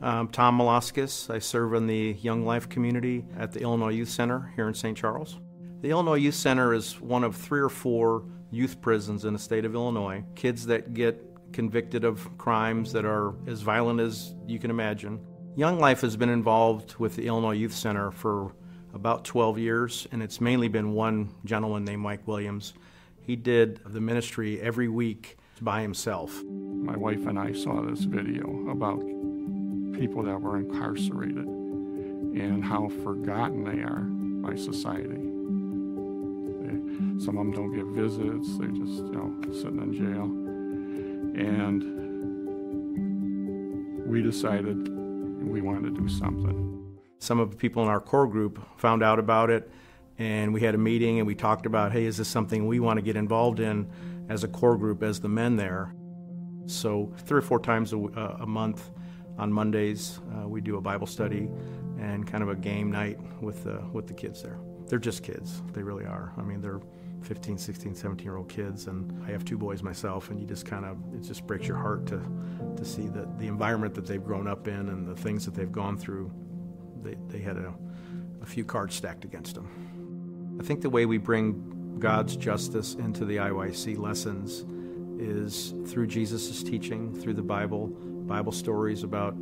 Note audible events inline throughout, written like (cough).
I'm Tom Malaskis. I serve in the Young Life community at the Illinois Youth Center here in St. Charles. The Illinois Youth Center is one of three or four youth prisons in the state of Illinois. Kids that get convicted of crimes that are as violent as you can imagine. Young Life has been involved with the Illinois Youth Center for about 12 years, and it's mainly been one gentleman named Mike Williams. He did the ministry every week by himself. My wife and I saw this video about people that were incarcerated and how forgotten they are by society. They, some of them don't get visits, they're just, you know, sitting in jail. And we decided we wanted to do something. Some of the people in our core group found out about it, and we had a meeting and we talked about, hey, is this something we want to get involved in as a core group, as the men there? So, three or four times a, uh, a month on Mondays, uh, we do a Bible study and kind of a game night with the, with the kids there. They're just kids, they really are. I mean, they're 15, 16, 17 year old kids, and I have two boys myself, and you just kind of, it just breaks your heart to, to see that the environment that they've grown up in and the things that they've gone through, they, they had a, a few cards stacked against them. I think the way we bring God's justice into the IYC lessons is through Jesus' teaching, through the Bible, Bible stories about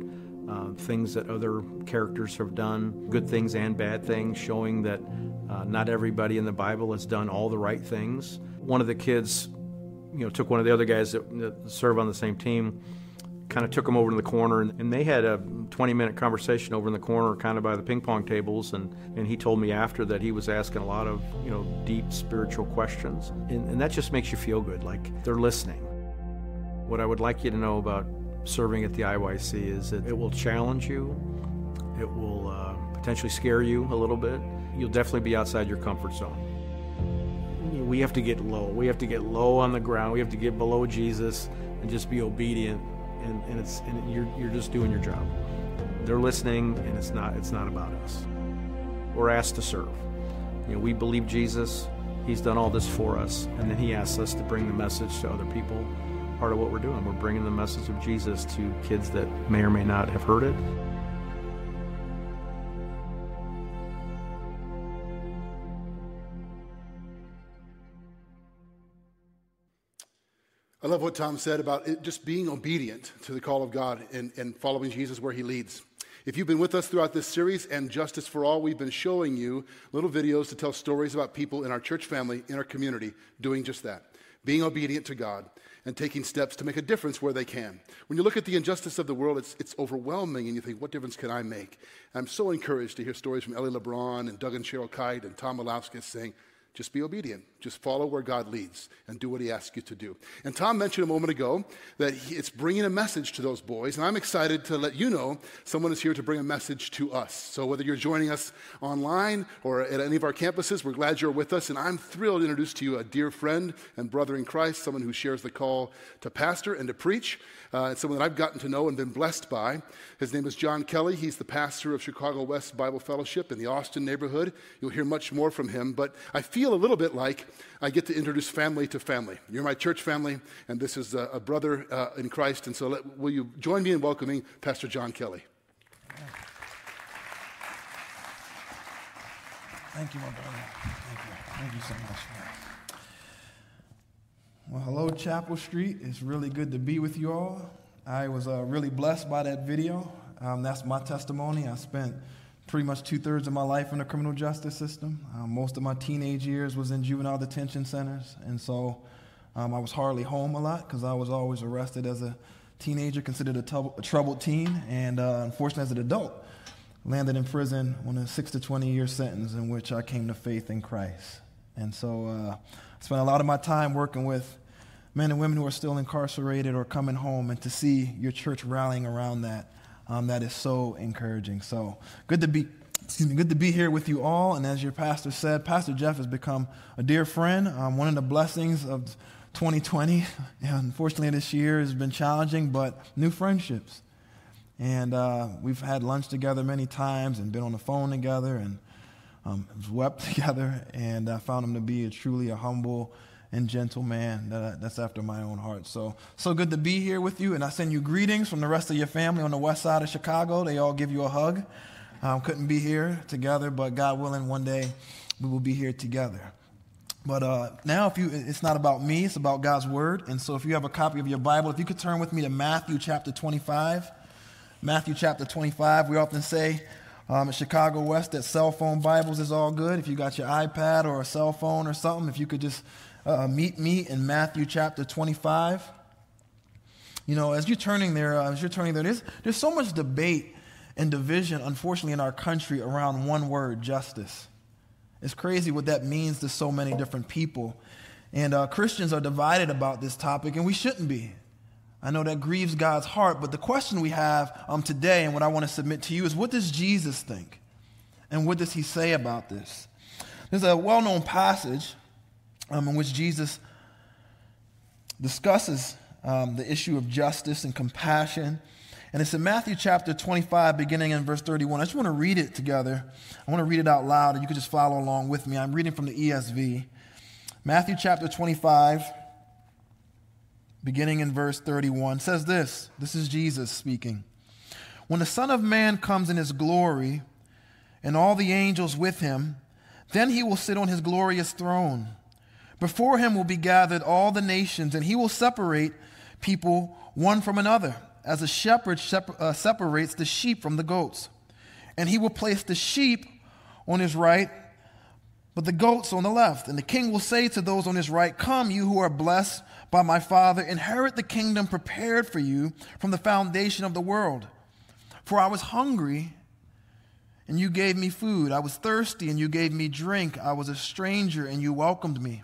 uh, things that other characters have done, good things and bad things, showing that uh, not everybody in the Bible has done all the right things. One of the kids, you know, took one of the other guys that, that serve on the same team, kind of took him over to the corner, and, and they had a 20-minute conversation over in the corner, kind of by the ping pong tables, and, and he told me after that he was asking a lot of, you know, deep spiritual questions, and, and that just makes you feel good, like they're listening. What I would like you to know about serving at the IYC is that it will challenge you, it will uh, potentially scare you a little bit. You'll definitely be outside your comfort zone. We have to get low. We have to get low on the ground. We have to get below Jesus and just be obedient. And, and it's and you're, you're just doing your job. They're listening, and it's not it's not about us. We're asked to serve. You know, we believe Jesus. He's done all this for us, and then He asks us to bring the message to other people part of what we're doing. We're bringing the message of Jesus to kids that may or may not have heard it. I love what Tom said about it, just being obedient to the call of God and, and following Jesus where he leads. If you've been with us throughout this series and Justice for All, we've been showing you little videos to tell stories about people in our church family, in our community, doing just that, being obedient to God and taking steps to make a difference where they can. When you look at the injustice of the world, it's, it's overwhelming, and you think, what difference can I make? I'm so encouraged to hear stories from Ellie LeBron and Doug and Cheryl Kite and Tom Malowskis saying, just be obedient. Just follow where God leads and do what He asks you to do. And Tom mentioned a moment ago that he, it's bringing a message to those boys. And I'm excited to let you know someone is here to bring a message to us. So whether you're joining us online or at any of our campuses, we're glad you're with us. And I'm thrilled to introduce to you a dear friend and brother in Christ, someone who shares the call to pastor and to preach. Uh, someone that I've gotten to know and been blessed by. His name is John Kelly. He's the pastor of Chicago West Bible Fellowship in the Austin neighborhood. You'll hear much more from him. But I feel a little bit like I get to introduce family to family. You're my church family, and this is a, a brother uh, in Christ. And so, let, will you join me in welcoming Pastor John Kelly? Thank you, my brother. Thank you. Thank you so much. Well, hello, Chapel Street. It's really good to be with you all. I was uh, really blessed by that video. Um, that's my testimony. I spent pretty much two thirds of my life in the criminal justice system. Um, most of my teenage years was in juvenile detention centers, and so um, I was hardly home a lot because I was always arrested as a teenager, considered a, tub- a troubled teen, and uh, unfortunately, as an adult, landed in prison on a six to 20 year sentence in which I came to faith in Christ. And so uh, I spent a lot of my time working with men and women who are still incarcerated or coming home, and to see your church rallying around that um, that is so encouraging. So good to be. Excuse me, good to be here with you all. And as your pastor said, Pastor Jeff has become a dear friend. Um, one of the blessings of 2020, (laughs) unfortunately, this year has been challenging, but new friendships. And uh, we've had lunch together many times and been on the phone together and um, wept (laughs) together. And I found him to be a, truly a humble and gentle man that, that's after my own heart. So, so good to be here with you. And I send you greetings from the rest of your family on the west side of Chicago. They all give you a hug. Um, couldn't be here together, but God willing, one day we will be here together. But uh, now, if you, it's not about me; it's about God's word. And so, if you have a copy of your Bible, if you could turn with me to Matthew chapter 25. Matthew chapter 25. We often say um, at Chicago West that cell phone Bibles is all good. If you got your iPad or a cell phone or something, if you could just uh, meet me in Matthew chapter 25. You know, as you're turning there, uh, as you're turning there, there's, there's so much debate and division, unfortunately, in our country around one word justice. It's crazy what that means to so many different people. And uh, Christians are divided about this topic, and we shouldn't be. I know that grieves God's heart, but the question we have um, today and what I want to submit to you is what does Jesus think? And what does he say about this? There's a well known passage um, in which Jesus discusses um, the issue of justice and compassion. And it's in Matthew chapter 25, beginning in verse 31. I just want to read it together. I want to read it out loud, and you can just follow along with me. I'm reading from the ESV. Matthew chapter 25, beginning in verse 31, says this This is Jesus speaking. When the Son of Man comes in his glory, and all the angels with him, then he will sit on his glorious throne. Before him will be gathered all the nations, and he will separate people one from another, as a shepherd uh, separates the sheep from the goats. And he will place the sheep on his right, but the goats on the left. And the king will say to those on his right, Come, you who are blessed by my Father, inherit the kingdom prepared for you from the foundation of the world. For I was hungry, and you gave me food. I was thirsty, and you gave me drink. I was a stranger, and you welcomed me.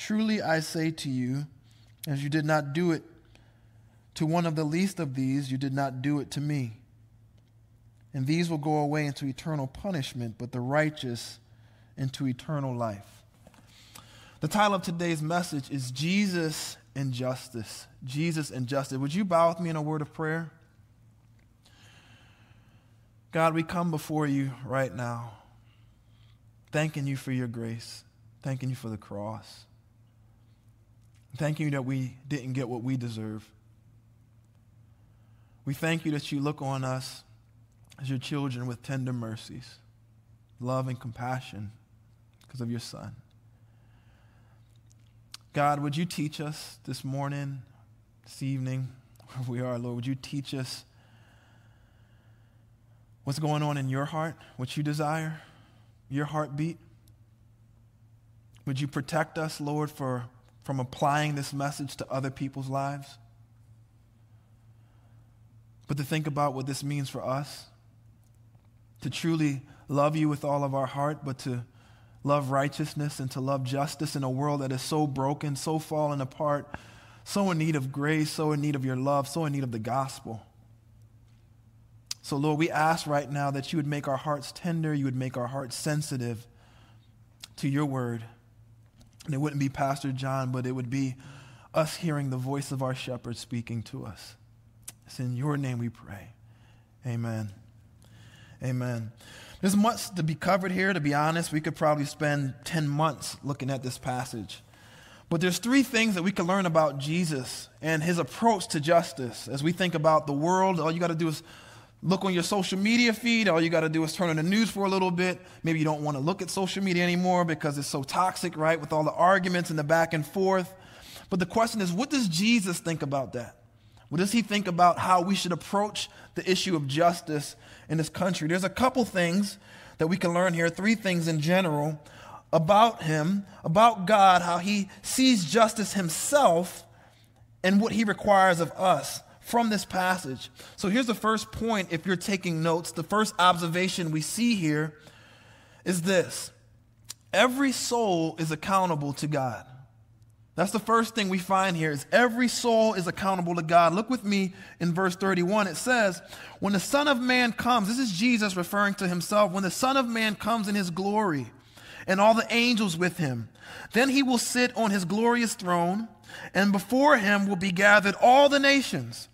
Truly I say to you, as you did not do it to one of the least of these, you did not do it to me. And these will go away into eternal punishment, but the righteous into eternal life. The title of today's message is Jesus and Justice. Jesus and Justice. Would you bow with me in a word of prayer? God, we come before you right now, thanking you for your grace, thanking you for the cross. Thank you that we didn't get what we deserve. We thank you that you look on us as your children with tender mercies, love, and compassion because of your Son. God, would you teach us this morning, this evening, where we are, Lord? Would you teach us what's going on in your heart, what you desire, your heartbeat? Would you protect us, Lord, for from applying this message to other people's lives, but to think about what this means for us. To truly love you with all of our heart, but to love righteousness and to love justice in a world that is so broken, so fallen apart, so in need of grace, so in need of your love, so in need of the gospel. So, Lord, we ask right now that you would make our hearts tender, you would make our hearts sensitive to your word. And it wouldn't be Pastor John, but it would be us hearing the voice of our shepherd speaking to us. It's in your name we pray. Amen. Amen. There's much to be covered here, to be honest. We could probably spend 10 months looking at this passage. But there's three things that we can learn about Jesus and his approach to justice. As we think about the world, all you got to do is look on your social media feed. All you got to do is turn on the news for a little bit. Maybe you don't want to look at social media anymore because it's so toxic, right? With all the arguments and the back and forth. But the question is, what does Jesus think about that? What does he think about how we should approach the issue of justice in this country? There's a couple things that we can learn here, three things in general about him, about God, how he sees justice himself and what he requires of us from this passage. So here's the first point if you're taking notes. The first observation we see here is this every soul is accountable to God. That's the first thing we find here is every soul is accountable to God. Look with me in verse 31. It says, "When the Son of Man comes, this is Jesus referring to himself, when the Son of Man comes in his glory and all the angels with him, then he will sit on his glorious throne, and before him will be gathered all the nations."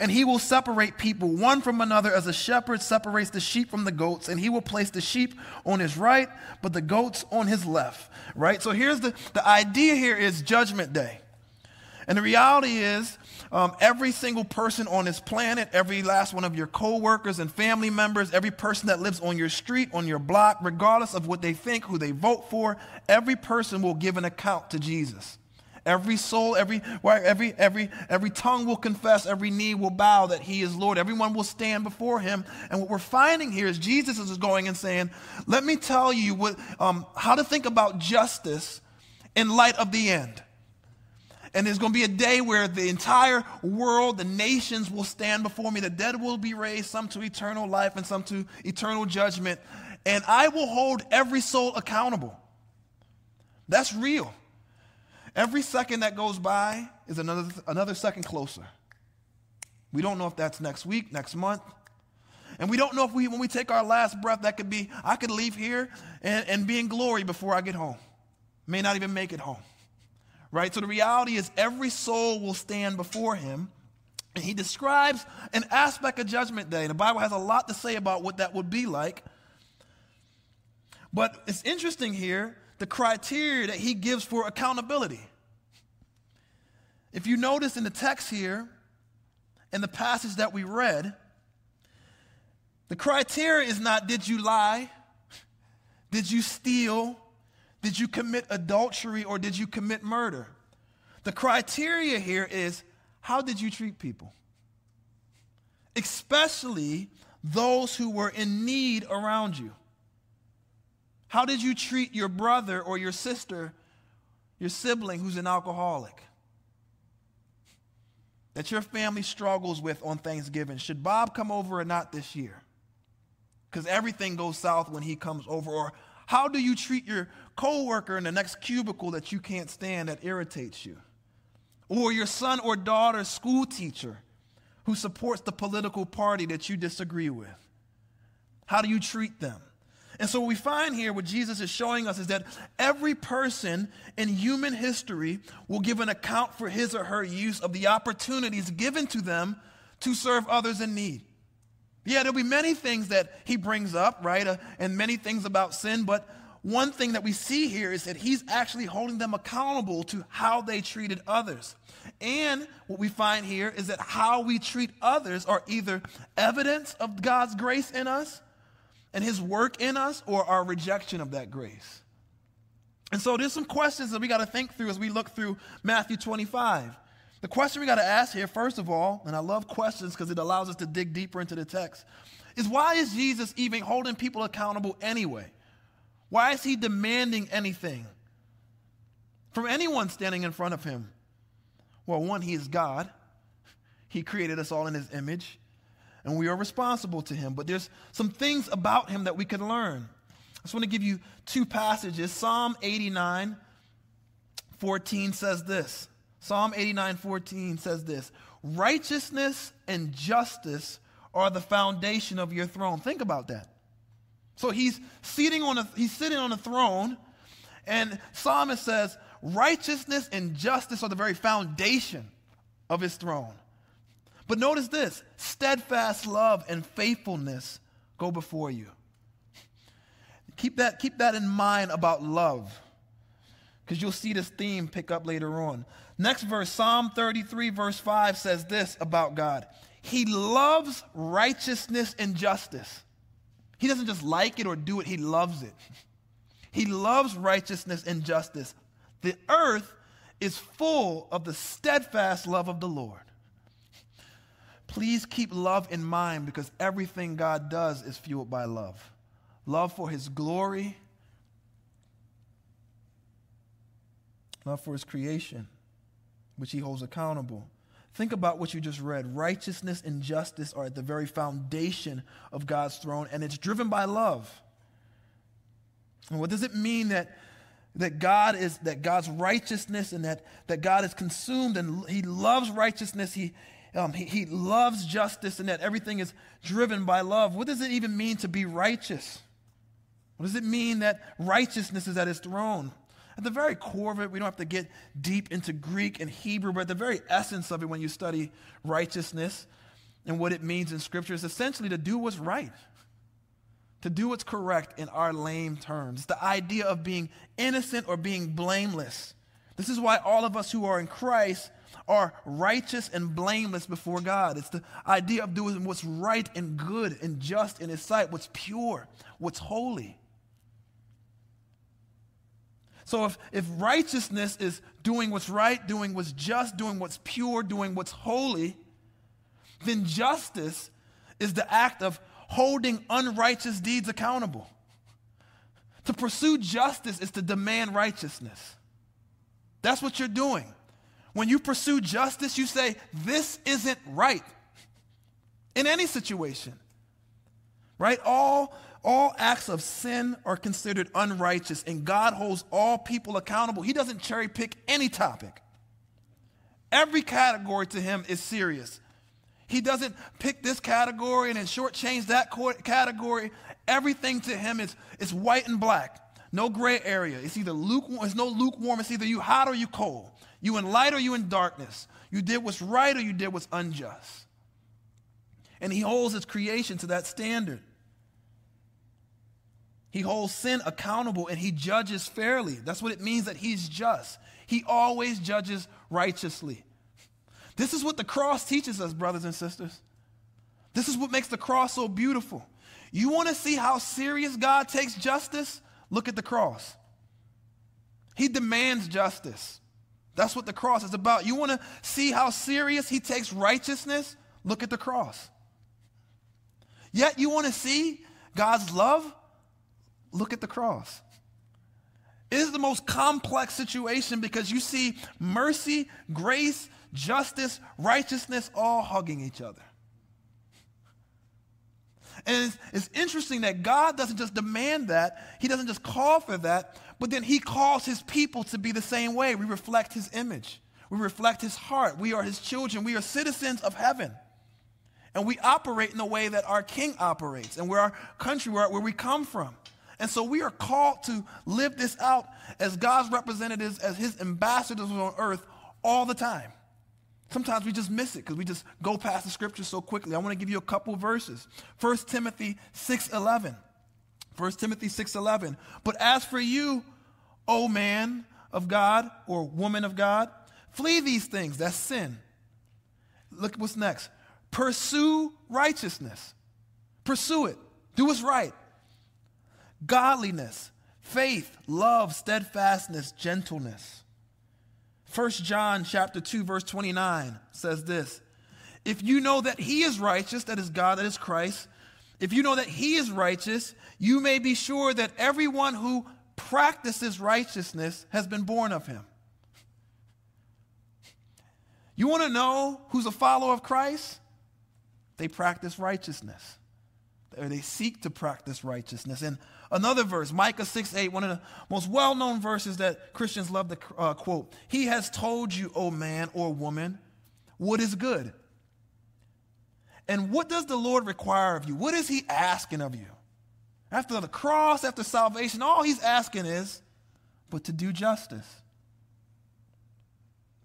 And he will separate people one from another as a shepherd separates the sheep from the goats. And he will place the sheep on his right, but the goats on his left. Right? So here's the, the idea here is judgment day. And the reality is, um, every single person on this planet, every last one of your coworkers and family members, every person that lives on your street, on your block, regardless of what they think, who they vote for, every person will give an account to Jesus. Every soul, every, every, every, every tongue will confess, every knee will bow that he is Lord. Everyone will stand before him. And what we're finding here is Jesus is going and saying, Let me tell you what, um, how to think about justice in light of the end. And there's going to be a day where the entire world, the nations will stand before me. The dead will be raised, some to eternal life and some to eternal judgment. And I will hold every soul accountable. That's real. Every second that goes by is another, another second closer. We don't know if that's next week, next month. And we don't know if we, when we take our last breath, that could be, I could leave here and, and be in glory before I get home. May not even make it home. Right? So the reality is every soul will stand before him. And he describes an aspect of Judgment Day. And the Bible has a lot to say about what that would be like. But it's interesting here the criteria that he gives for accountability. If you notice in the text here, in the passage that we read, the criteria is not did you lie? Did you steal? Did you commit adultery or did you commit murder? The criteria here is how did you treat people? Especially those who were in need around you. How did you treat your brother or your sister, your sibling who's an alcoholic? That your family struggles with on Thanksgiving. Should Bob come over or not this year? Because everything goes south when he comes over. Or how do you treat your coworker in the next cubicle that you can't stand that irritates you? Or your son or daughter's school teacher who supports the political party that you disagree with? How do you treat them? And so, what we find here, what Jesus is showing us, is that every person in human history will give an account for his or her use of the opportunities given to them to serve others in need. Yeah, there'll be many things that he brings up, right? Uh, and many things about sin, but one thing that we see here is that he's actually holding them accountable to how they treated others. And what we find here is that how we treat others are either evidence of God's grace in us and his work in us or our rejection of that grace? And so there's some questions that we got to think through as we look through Matthew 25. The question we got to ask here, first of all, and I love questions because it allows us to dig deeper into the text, is why is Jesus even holding people accountable anyway? Why is he demanding anything from anyone standing in front of him? Well, one, he is God. He created us all in his image and we are responsible to him. But there's some things about him that we can learn. I just want to give you two passages. Psalm 89, 14 says this. Psalm 89, 14 says this Righteousness and justice are the foundation of your throne. Think about that. So he's sitting on a, he's sitting on a throne, and Psalmist says, Righteousness and justice are the very foundation of his throne. But notice this steadfast love and faithfulness go before you. Keep that, keep that in mind about love, because you'll see this theme pick up later on. Next verse, Psalm 33, verse 5 says this about God He loves righteousness and justice. He doesn't just like it or do it, He loves it. (laughs) He loves righteousness and justice. The earth is full of the steadfast love of the Lord. Please keep love in mind because everything God does is fueled by love love for His glory, love for His creation, which He holds accountable. Think about what you just read. Righteousness and justice are at the very foundation of God's throne, and it's driven by love. And what does it mean that, that God is that God's righteousness and that, that God is consumed and He loves righteousness, He, um, he, he loves justice, and that everything is driven by love? What does it even mean to be righteous? What does it mean that righteousness is at His throne? At the very core of it, we don't have to get deep into Greek and Hebrew, but at the very essence of it, when you study righteousness and what it means in Scripture, is essentially to do what's right, to do what's correct in our lame terms. The idea of being innocent or being blameless. This is why all of us who are in Christ are righteous and blameless before God. It's the idea of doing what's right and good and just in His sight, what's pure, what's holy. So if, if righteousness is doing what's right, doing what's just, doing what's pure, doing what's holy, then justice is the act of holding unrighteous deeds accountable. To pursue justice is to demand righteousness. That's what you're doing. When you pursue justice, you say, This isn't right. In any situation, right? All all acts of sin are considered unrighteous, and God holds all people accountable. He doesn't cherry pick any topic. Every category to him is serious. He doesn't pick this category and then shortchange that category. Everything to him is, is white and black. No gray area. It's either lukewarm, it's no lukewarm, it's either you hot or you cold. You in light or you in darkness. You did what's right or you did what's unjust. And he holds his creation to that standard. He holds sin accountable and he judges fairly. That's what it means that he's just. He always judges righteously. This is what the cross teaches us, brothers and sisters. This is what makes the cross so beautiful. You want to see how serious God takes justice? Look at the cross. He demands justice. That's what the cross is about. You want to see how serious he takes righteousness? Look at the cross. Yet you want to see God's love? Look at the cross. It is the most complex situation because you see mercy, grace, justice, righteousness all hugging each other. And it's, it's, interesting that God doesn't just demand that, He doesn't just call for that, but then He calls His people to be the same way. We reflect His image, we reflect His heart. We are His children, we are citizens of heaven. And we operate in the way that our King operates and where our country, where, where we come from. And so we are called to live this out as God's representatives, as his ambassadors on earth all the time. Sometimes we just miss it because we just go past the scripture so quickly. I want to give you a couple verses. 1 Timothy 6:11. 1 Timothy 6:11. But as for you, O man of God or woman of God, flee these things. That's sin. Look what's next. Pursue righteousness. Pursue it. Do what's right godliness, faith, love, steadfastness, gentleness. 1 John chapter 2 verse 29 says this, if you know that he is righteous, that is God, that is Christ, if you know that he is righteous, you may be sure that everyone who practices righteousness has been born of him. You want to know who's a follower of Christ? They practice righteousness. Or they seek to practice righteousness. And Another verse, Micah 6 8, one of the most well known verses that Christians love to uh, quote. He has told you, O man or woman, what is good. And what does the Lord require of you? What is He asking of you? After the cross, after salvation, all He's asking is, but to do justice,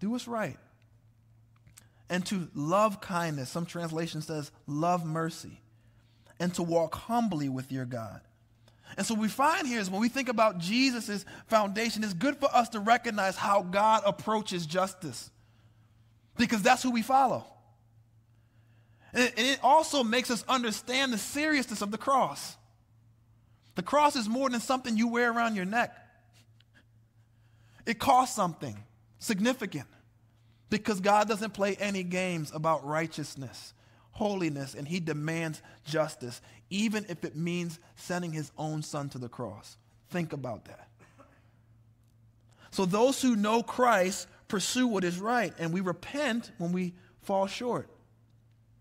do what's right, and to love kindness. Some translation says, love mercy, and to walk humbly with your God. And so we find here is when we think about Jesus' foundation, it's good for us to recognize how God approaches justice because that's who we follow. And it also makes us understand the seriousness of the cross. The cross is more than something you wear around your neck, it costs something. Significant. Because God doesn't play any games about righteousness, holiness, and He demands justice, even if it means sending His own Son to the cross. Think about that. So, those who know Christ pursue what is right, and we repent when we fall short.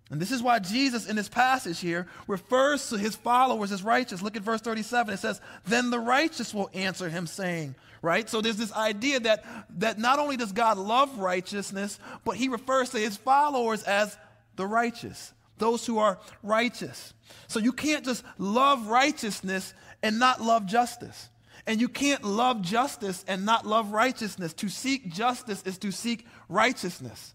And this is why Jesus, in this passage here, refers to his followers as righteous. Look at verse 37. It says, Then the righteous will answer him, saying, Right? So there's this idea that, that not only does God love righteousness, but he refers to his followers as the righteous, those who are righteous. So you can't just love righteousness and not love justice. And you can't love justice and not love righteousness. To seek justice is to seek righteousness.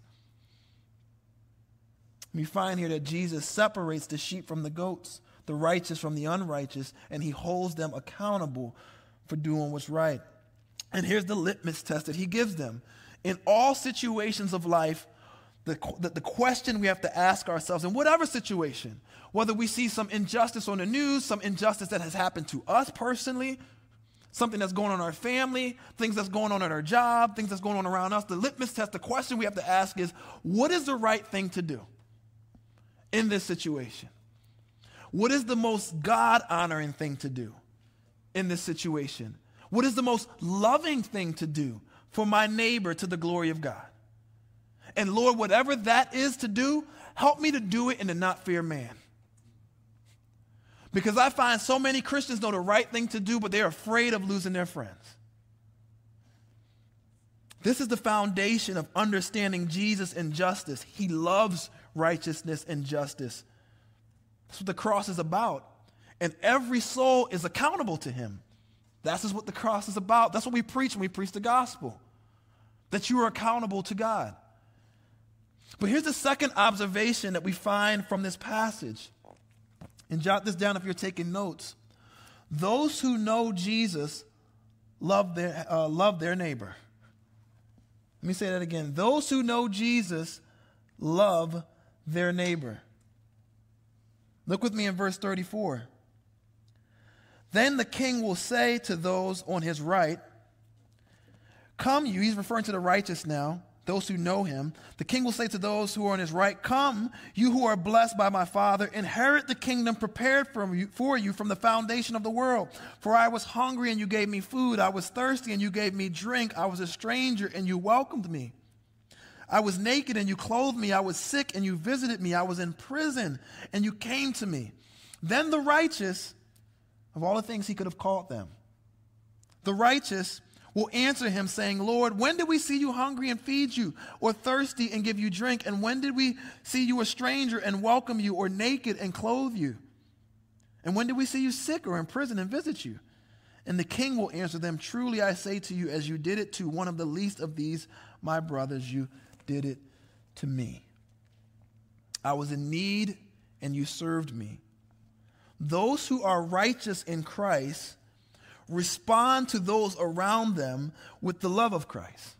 We find here that Jesus separates the sheep from the goats, the righteous from the unrighteous, and he holds them accountable for doing what's right. And here's the litmus test that he gives them. In all situations of life, the, the, the, question we have to ask ourselves in whatever situation, whether we see some injustice on the news, some injustice that has happened to us personally, something that's going on in our family, things that's going on at our job, things that's going on around us, the litmus test, the question we have to ask is what is the right thing to do? In this situation? What is the most God honoring thing to do in this situation? What is the most loving thing to do for my neighbor to the glory of God? And Lord, whatever that is to do, help me to do it and to not fear man. Because I find so many Christians know the right thing to do, but they're afraid of losing their friends. This is the foundation of understanding Jesus and justice. He loves righteousness, and justice. That's what the cross is about. And every soul is accountable to him. That's what the cross is about. That's what we preach when we preach the gospel that you are accountable to God. But here's the second observation that we find from this passage. And jot this down if you're taking notes. Those who know Jesus love their, uh, love their neighbor. Let me say that again. Those who know Jesus love their neighbor. Look with me in verse 34. Then the king will say to those on his right, Come, you, he's referring to the righteous now, those who know him. The king will say to those who are on his right, Come, you who are blessed by my Father, inherit the kingdom prepared for you, for you from the foundation of the world. For I was hungry and you gave me food, I was thirsty and you gave me drink, I was a stranger and you welcomed me. I was naked and you clothed me. I was sick and you visited me. I was in prison and you came to me. Then the righteous, of all the things he could have called them, the righteous will answer him, saying, Lord, when did we see you hungry and feed you, or thirsty and give you drink? And when did we see you a stranger and welcome you, or naked and clothe you? And when did we see you sick or in prison and visit you? And the king will answer them, Truly I say to you, as you did it to one of the least of these, my brothers, you did it to me. I was in need and you served me. Those who are righteous in Christ respond to those around them with the love of Christ.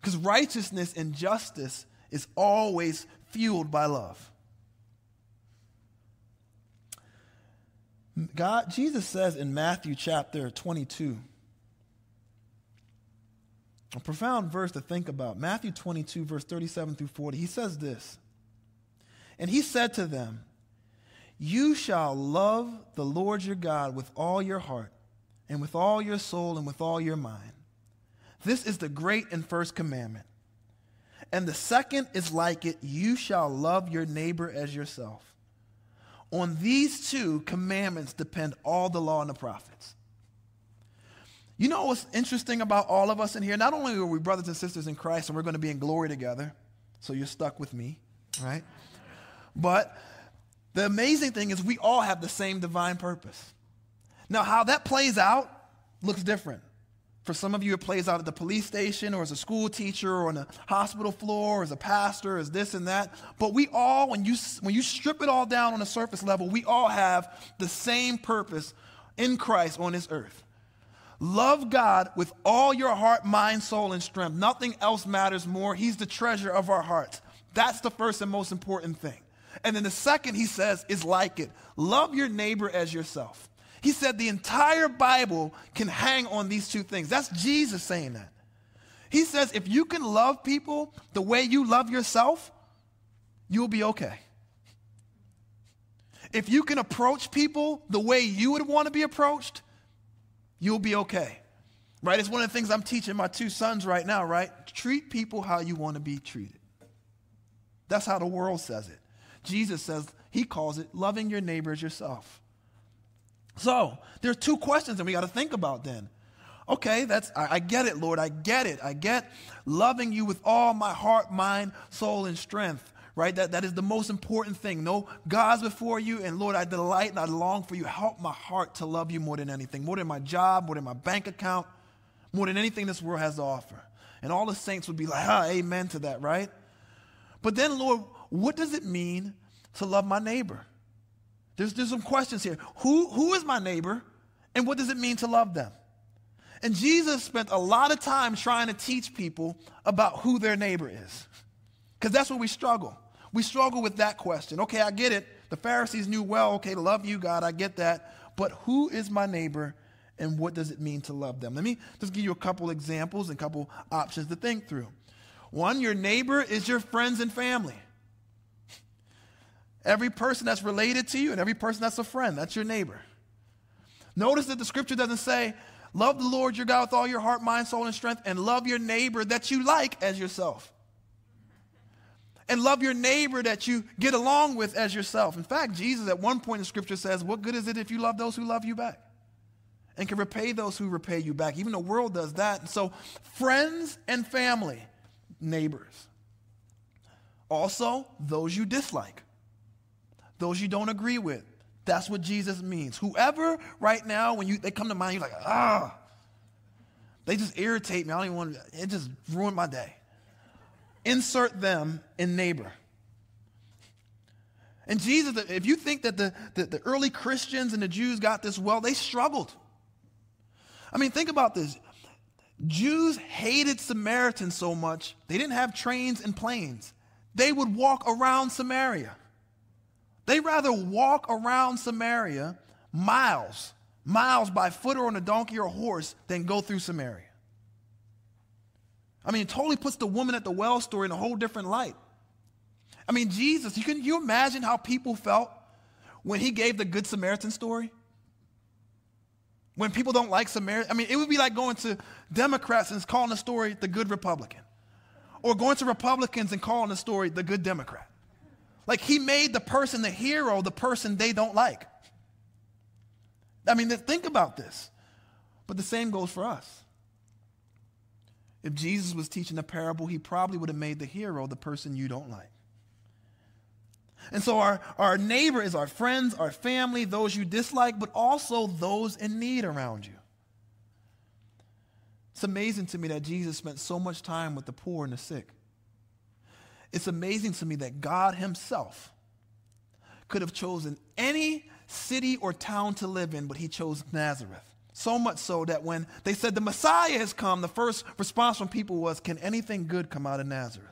Because righteousness and justice is always fueled by love. God, Jesus says in Matthew chapter 22, a profound verse to think about. Matthew 22, verse 37 through 40. He says this And he said to them, You shall love the Lord your God with all your heart, and with all your soul, and with all your mind. This is the great and first commandment. And the second is like it you shall love your neighbor as yourself. On these two commandments depend all the law and the prophets. You know what's interesting about all of us in here? Not only are we brothers and sisters in Christ and we're going to be in glory together, so you're stuck with me, right? But the amazing thing is we all have the same divine purpose. Now, how that plays out looks different. For some of you, it plays out at the police station or as a school teacher or on the hospital floor or as a pastor, as this and that. But we all, when you, when you strip it all down on a surface level, we all have the same purpose in Christ on this earth. Love God with all your heart, mind, soul, and strength. Nothing else matters more. He's the treasure of our hearts. That's the first and most important thing. And then the second, he says, is like it love your neighbor as yourself. He said the entire Bible can hang on these two things. That's Jesus saying that. He says if you can love people the way you love yourself, you'll be okay. If you can approach people the way you would want to be approached, you'll be okay. Right? It's one of the things I'm teaching my two sons right now, right? Treat people how you want to be treated. That's how the world says it. Jesus says, he calls it loving your neighbor as yourself. So, there's two questions that we got to think about then. Okay, that's I, I, get it, Lord. I get it. I get loving you with all my heart, mind, soul, and strength. Right? That, that is the most important thing. No God's before you, and Lord, I delight and I long for you. Help my heart to love you more than anything, more than my job, more than my bank account, more than anything this world has to offer. And all the saints would be like, ah, amen to that, right? But then, Lord, what does it mean to love my neighbor? There's, there's some questions here. Who, who is my neighbor, and what does it mean to love them? And Jesus spent a lot of time trying to teach people about who their neighbor is. Because that's where we struggle. We struggle with that question. Okay, I get it. The Pharisees knew well, okay, love you, God, I get that. But who is my neighbor and what does it mean to love them? Let me just give you a couple examples and a couple options to think through. One, your neighbor is your friends and family. Every person that's related to you and every person that's a friend, that's your neighbor. Notice that the scripture doesn't say, Love the Lord your God with all your heart, mind, soul, and strength, and love your neighbor that you like as yourself. And love your neighbor that you get along with as yourself. In fact, Jesus at one point in scripture says, What good is it if you love those who love you back? And can repay those who repay you back. Even the world does that. And so, friends and family, neighbors. Also, those you dislike, those you don't agree with, that's what Jesus means. Whoever right now, when you they come to mind, you're like, ah, they just irritate me. I don't even want to, it just ruined my day. Insert them in neighbor. And Jesus, if you think that the, the, the early Christians and the Jews got this well, they struggled. I mean, think about this. Jews hated Samaritans so much, they didn't have trains and planes. They would walk around Samaria. They rather walk around Samaria miles, miles by foot or on a donkey or a horse than go through Samaria. I mean, it totally puts the woman at the well story in a whole different light. I mean, Jesus, you can you imagine how people felt when he gave the Good Samaritan story? When people don't like Samaritan, I mean, it would be like going to Democrats and calling the story the Good Republican, or going to Republicans and calling the story the Good Democrat. Like he made the person the hero, the person they don't like. I mean, think about this. But the same goes for us. If Jesus was teaching a parable, he probably would have made the hero the person you don't like. And so our, our neighbor is our friends, our family, those you dislike, but also those in need around you. It's amazing to me that Jesus spent so much time with the poor and the sick. It's amazing to me that God Himself could have chosen any city or town to live in, but He chose Nazareth. So much so that when they said the Messiah has come, the first response from people was, Can anything good come out of Nazareth?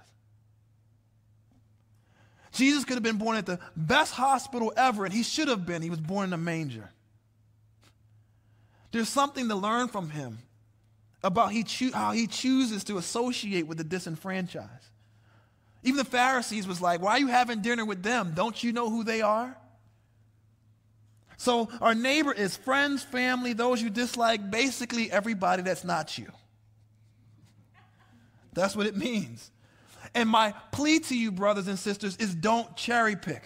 Jesus could have been born at the best hospital ever, and he should have been. He was born in a manger. There's something to learn from him about he how he chooses to associate with the disenfranchised. Even the Pharisees was like, why are you having dinner with them? Don't you know who they are? So our neighbor is friends, family, those you dislike, basically everybody that's not you. That's what it means. And my plea to you, brothers and sisters, is don't cherry pick.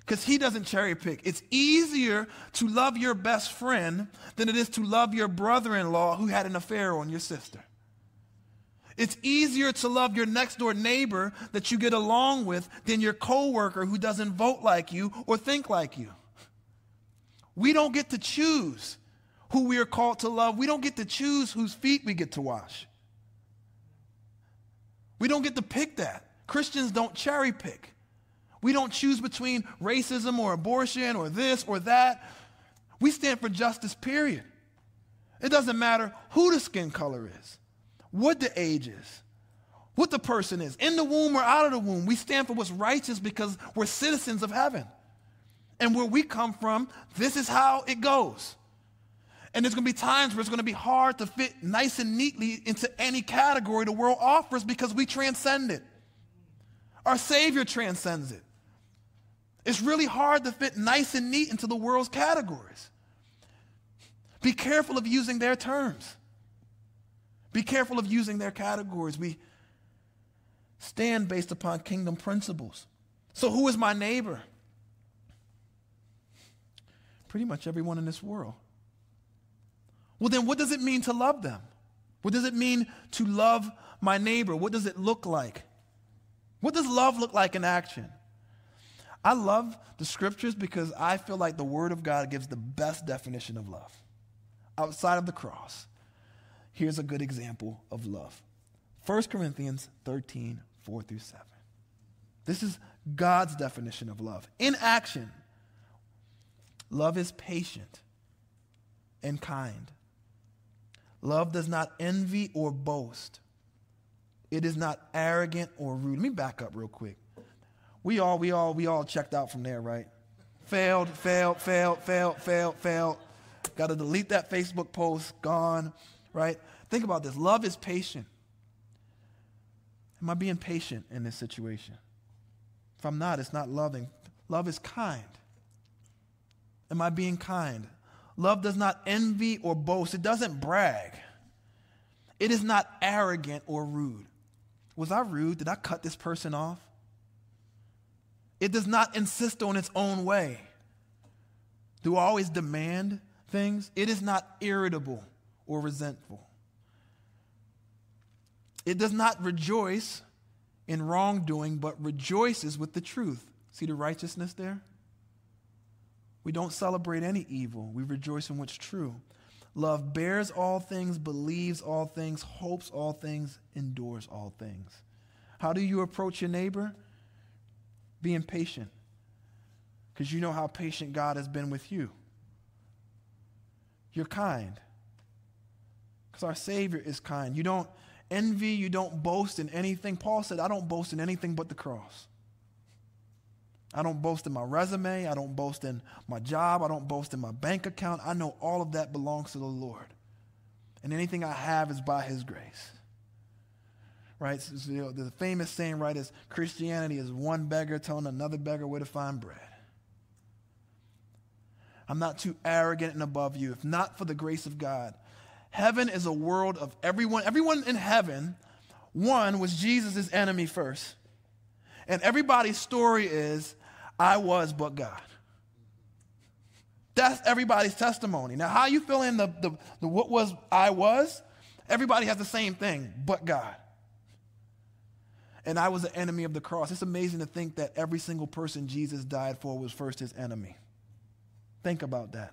Because he doesn't cherry pick. It's easier to love your best friend than it is to love your brother in law who had an affair on your sister. It's easier to love your next door neighbor that you get along with than your coworker who doesn't vote like you or think like you. We don't get to choose who we are called to love. We don't get to choose whose feet we get to wash. We don't get to pick that. Christians don't cherry pick. We don't choose between racism or abortion or this or that. We stand for justice, period. It doesn't matter who the skin color is what the age is, what the person is, in the womb or out of the womb. We stand for what's righteous because we're citizens of heaven. And where we come from, this is how it goes. And there's going to be times where it's going to be hard to fit nice and neatly into any category the world offers because we transcend it. Our Savior transcends it. It's really hard to fit nice and neat into the world's categories. Be careful of using their terms. Be careful of using their categories. We stand based upon kingdom principles. So, who is my neighbor? Pretty much everyone in this world. Well, then, what does it mean to love them? What does it mean to love my neighbor? What does it look like? What does love look like in action? I love the scriptures because I feel like the Word of God gives the best definition of love. Outside of the cross, here's a good example of love 1 Corinthians 13, 4 through 7. This is God's definition of love. In action, love is patient and kind. Love does not envy or boast. It is not arrogant or rude. Let me back up real quick. We all, we all, we all checked out from there, right? Failed, failed, failed, failed, failed, failed. Got to delete that Facebook post, gone, right? Think about this. Love is patient. Am I being patient in this situation? If I'm not, it's not loving. Love is kind. Am I being kind? Love does not envy or boast, it doesn't brag. It is not arrogant or rude. Was I rude? Did I cut this person off? It does not insist on its own way. Do I always demand things? It is not irritable or resentful. It does not rejoice in wrongdoing, but rejoices with the truth. See the righteousness there? We don't celebrate any evil. We rejoice in what's true. Love bears all things, believes all things, hopes all things, endures all things. How do you approach your neighbor? Being patient. Because you know how patient God has been with you. You're kind. Because our Savior is kind. You don't envy, you don't boast in anything. Paul said, I don't boast in anything but the cross. I don't boast in my resume. I don't boast in my job. I don't boast in my bank account. I know all of that belongs to the Lord. And anything I have is by His grace. Right? So, you know, the famous saying, right, is Christianity is one beggar telling another beggar where to find bread. I'm not too arrogant and above you. If not for the grace of God, heaven is a world of everyone. Everyone in heaven, one was Jesus' enemy first. And everybody's story is I was but God. That's everybody's testimony. Now, how you fill in the, the, the what was I was, everybody has the same thing, but God. And I was the enemy of the cross. It's amazing to think that every single person Jesus died for was first his enemy. Think about that.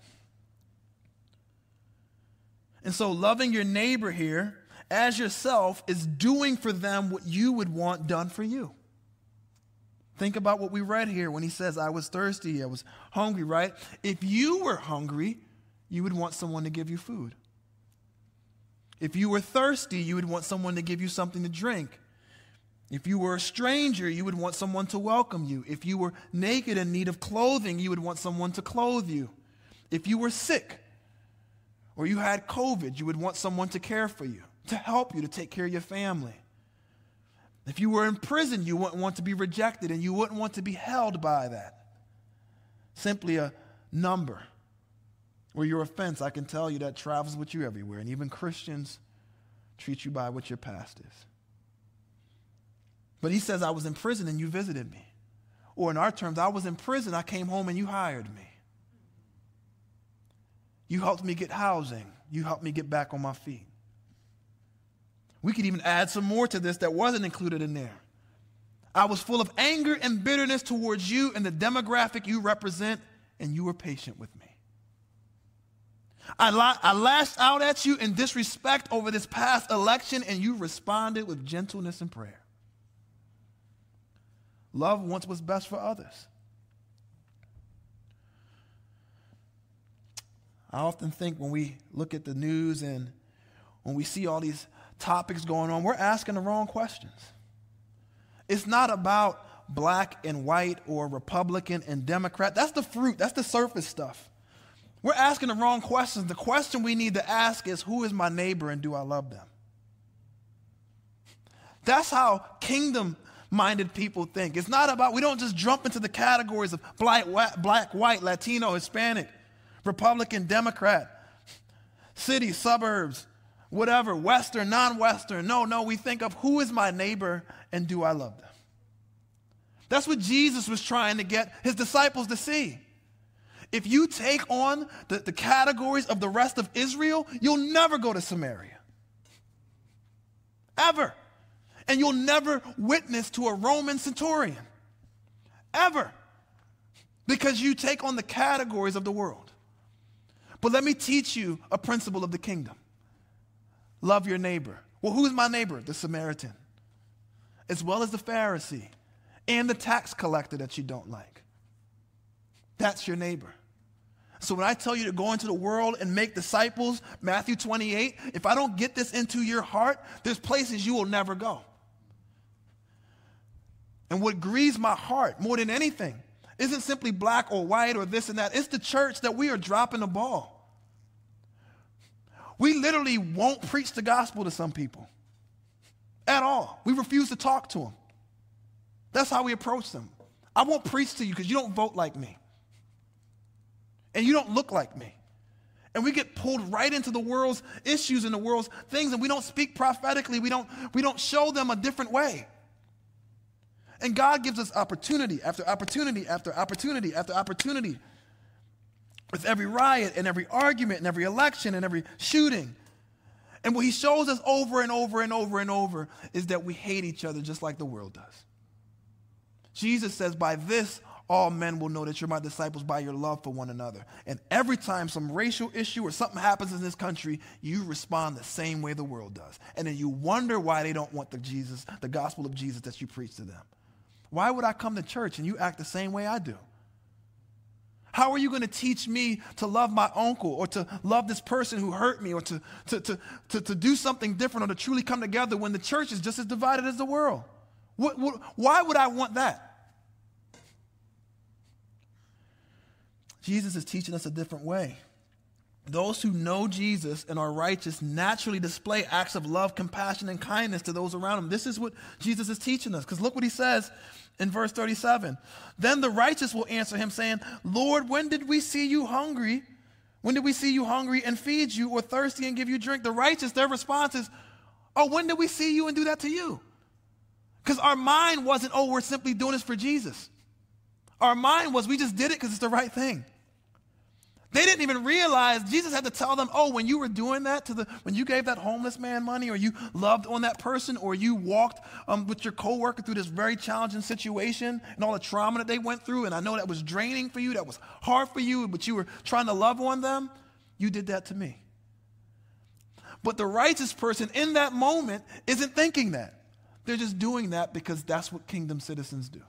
And so, loving your neighbor here as yourself is doing for them what you would want done for you. Think about what we read here when he says, I was thirsty, I was hungry, right? If you were hungry, you would want someone to give you food. If you were thirsty, you would want someone to give you something to drink. If you were a stranger, you would want someone to welcome you. If you were naked in need of clothing, you would want someone to clothe you. If you were sick or you had COVID, you would want someone to care for you, to help you, to take care of your family. If you were in prison, you wouldn't want to be rejected and you wouldn't want to be held by that. Simply a number or your offense, I can tell you that travels with you everywhere. And even Christians treat you by what your past is. But he says, I was in prison and you visited me. Or in our terms, I was in prison, I came home and you hired me. You helped me get housing. You helped me get back on my feet. We could even add some more to this that wasn't included in there. I was full of anger and bitterness towards you and the demographic you represent, and you were patient with me. I, la- I lashed out at you in disrespect over this past election, and you responded with gentleness and prayer. Love wants what's best for others. I often think when we look at the news and when we see all these topics going on, we're asking the wrong questions. It's not about black and white or Republican and Democrat. That's the fruit, that's the surface stuff. We're asking the wrong questions. The question we need to ask is who is my neighbor and do I love them? That's how kingdom minded people think. It's not about, we don't just jump into the categories of black, black, white, Latino, Hispanic, Republican, Democrat, city, suburbs, whatever, Western, non Western. No, no, we think of who is my neighbor and do I love them? That's what Jesus was trying to get his disciples to see. If you take on the, the categories of the rest of Israel, you'll never go to Samaria. Ever. And you'll never witness to a Roman centurion. Ever. Because you take on the categories of the world. But let me teach you a principle of the kingdom love your neighbor. Well, who's my neighbor? The Samaritan, as well as the Pharisee and the tax collector that you don't like. That's your neighbor. So when I tell you to go into the world and make disciples, Matthew 28, if I don't get this into your heart, there's places you will never go. And what grieves my heart more than anything isn't simply black or white or this and that. It's the church that we are dropping the ball. We literally won't preach the gospel to some people at all. We refuse to talk to them. That's how we approach them. I won't preach to you because you don't vote like me and you don't look like me. And we get pulled right into the world's issues and the world's things, and we don't speak prophetically. We don't, we don't show them a different way. And God gives us opportunity after opportunity after opportunity after opportunity. With every riot and every argument and every election and every shooting. And what he shows us over and over and over and over is that we hate each other just like the world does. Jesus says, By this all men will know that you're my disciples by your love for one another. And every time some racial issue or something happens in this country, you respond the same way the world does. And then you wonder why they don't want the Jesus, the gospel of Jesus that you preach to them. Why would I come to church and you act the same way I do? How are you going to teach me to love my uncle or to love this person who hurt me or to, to, to, to, to do something different or to truly come together when the church is just as divided as the world? What, what, why would I want that? Jesus is teaching us a different way. Those who know Jesus and are righteous naturally display acts of love, compassion, and kindness to those around them. This is what Jesus is teaching us. Because look what he says in verse 37. Then the righteous will answer him, saying, Lord, when did we see you hungry? When did we see you hungry and feed you, or thirsty and give you drink? The righteous, their response is, Oh, when did we see you and do that to you? Because our mind wasn't, Oh, we're simply doing this for Jesus. Our mind was, We just did it because it's the right thing. They didn't even realize Jesus had to tell them, oh, when you were doing that to the, when you gave that homeless man money or you loved on that person or you walked um, with your coworker through this very challenging situation and all the trauma that they went through, and I know that was draining for you, that was hard for you, but you were trying to love on them, you did that to me. But the righteous person in that moment isn't thinking that. They're just doing that because that's what kingdom citizens do.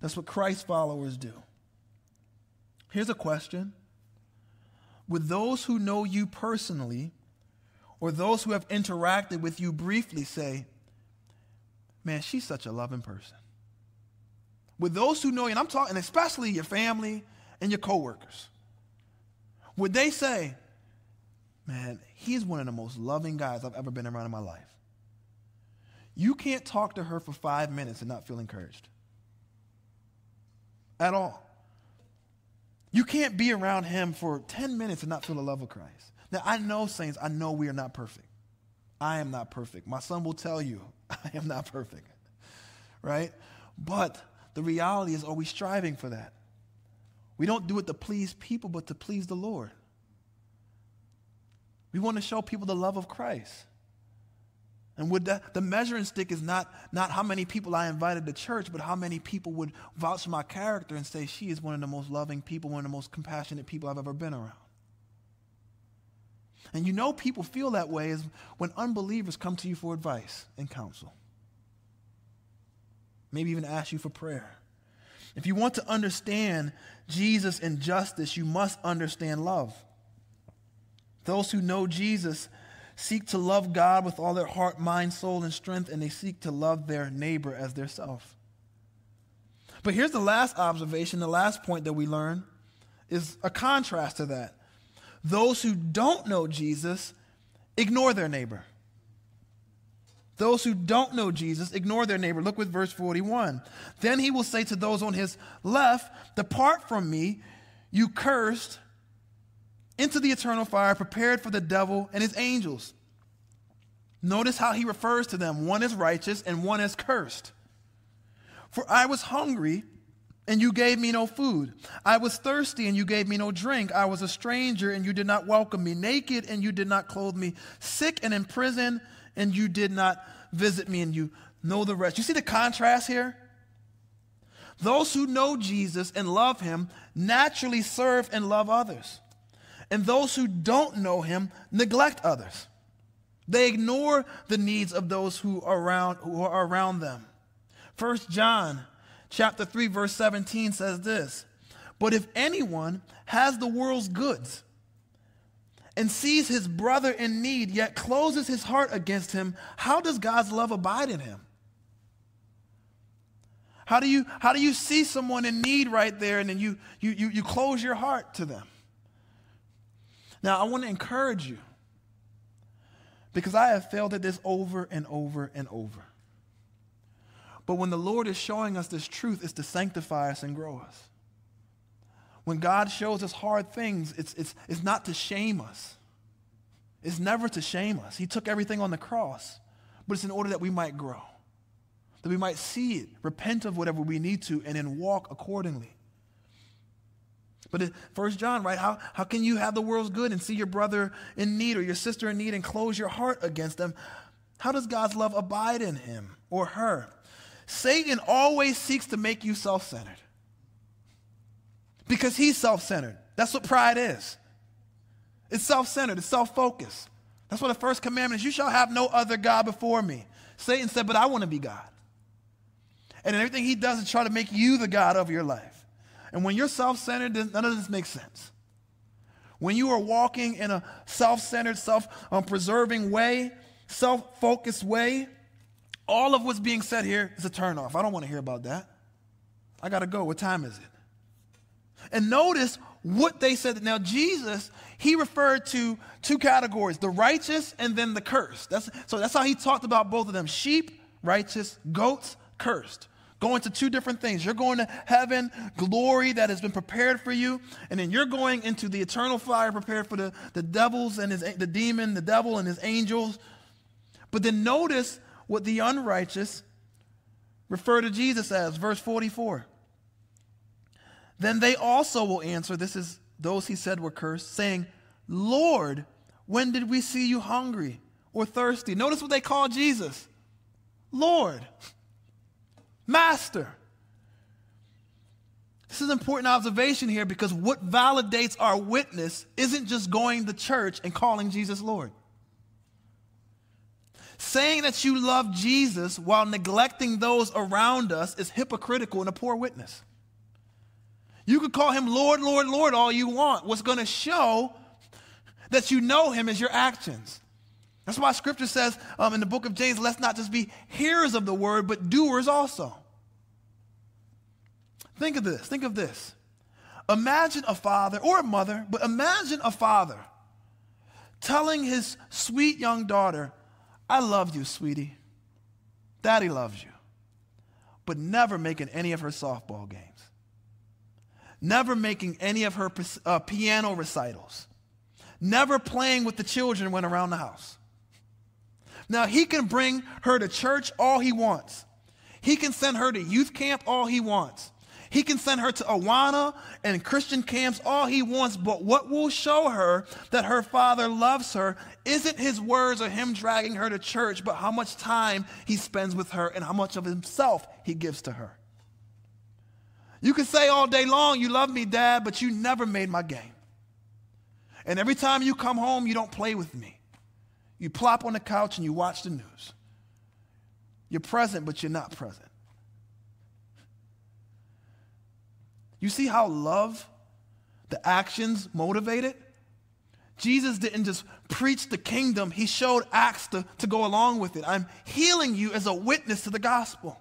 That's what Christ followers do. Here's a question Would those who know you personally or those who have interacted with you briefly say, Man, she's such a loving person? Would those who know you, and I'm talking especially your family and your coworkers, would they say, Man, he's one of the most loving guys I've ever been around in my life? You can't talk to her for five minutes and not feel encouraged. At all. You can't be around him for 10 minutes and not feel the love of Christ. Now, I know, saints, I know we are not perfect. I am not perfect. My son will tell you, (laughs) I am not perfect. Right? But the reality is, are we striving for that? We don't do it to please people, but to please the Lord. We want to show people the love of Christ. And would that, the measuring stick is not, not how many people I invited to church, but how many people would vouch for my character and say, she is one of the most loving people, one of the most compassionate people I've ever been around. And you know people feel that way is when unbelievers come to you for advice and counsel. Maybe even ask you for prayer. If you want to understand Jesus and justice, you must understand love. Those who know Jesus seek to love God with all their heart, mind, soul, and strength, and they seek to love their neighbor as their self. But here's the last observation, the last point that we learn is a contrast to that. Those who don't know Jesus ignore their neighbor. Those who don't know Jesus ignore their neighbor. Look with verse 41. Then he will say to those on his left, Depart from me, you cursed, into the eternal fire prepared for the devil and his angels. Notice how he refers to them one is righteous and one is cursed. For I was hungry and you gave me no food. I was thirsty, and you gave me no drink. I was a stranger, and you did not welcome me. Naked, and you did not clothe me. Sick and in prison, and you did not visit me. And you know the rest. You see the contrast here? Those who know Jesus and love him naturally serve and love others. And those who don't know him neglect others. They ignore the needs of those who are around, who are around them. First John chapter 3, verse 17 says this But if anyone has the world's goods and sees his brother in need, yet closes his heart against him, how does God's love abide in him? How do you, how do you see someone in need right there and then you, you, you, you close your heart to them? Now, I want to encourage you because I have failed at this over and over and over. But when the Lord is showing us this truth, it's to sanctify us and grow us. When God shows us hard things, it's, it's, it's not to shame us. It's never to shame us. He took everything on the cross, but it's in order that we might grow, that we might see it, repent of whatever we need to, and then walk accordingly. But First John, right? How, how can you have the world's good and see your brother in need or your sister in need and close your heart against them? How does God's love abide in him or her? Satan always seeks to make you self centered because he's self centered. That's what pride is. It's self centered, it's self focused. That's what the first commandment is you shall have no other God before me. Satan said, But I want to be God. And everything he does is try to make you the God of your life. And when you're self centered, none of this makes sense. When you are walking in a self centered, self preserving way, self focused way, all of what's being said here is a turnoff. I don't want to hear about that. I got to go. What time is it? And notice what they said. Now, Jesus, he referred to two categories the righteous and then the cursed. That's, so that's how he talked about both of them sheep, righteous, goats, cursed. Going to two different things. You're going to heaven, glory that has been prepared for you, and then you're going into the eternal fire prepared for the, the devils and his, the demon, the devil and his angels. But then notice what the unrighteous refer to Jesus as. Verse 44. Then they also will answer, this is those he said were cursed, saying, Lord, when did we see you hungry or thirsty? Notice what they call Jesus Lord, Master. This is an important observation here because what validates our witness isn't just going to church and calling Jesus Lord. Saying that you love Jesus while neglecting those around us is hypocritical and a poor witness. You could call him Lord, Lord, Lord all you want. What's going to show that you know him is your actions. That's why scripture says um, in the book of James, let's not just be hearers of the word, but doers also. Think of this. Think of this. Imagine a father or a mother, but imagine a father telling his sweet young daughter, I love you, sweetie. Daddy loves you. But never making any of her softball games. Never making any of her uh, piano recitals. Never playing with the children when around the house. Now, he can bring her to church all he wants. He can send her to youth camp all he wants. He can send her to Awana and Christian camps all he wants, but what will show her that her father loves her isn't his words or him dragging her to church, but how much time he spends with her and how much of himself he gives to her. You can say all day long, You love me, Dad, but you never made my game. And every time you come home, you don't play with me. You plop on the couch and you watch the news. You're present, but you're not present. You see how love, the actions motivate it? Jesus didn't just preach the kingdom, he showed acts to, to go along with it. I'm healing you as a witness to the gospel.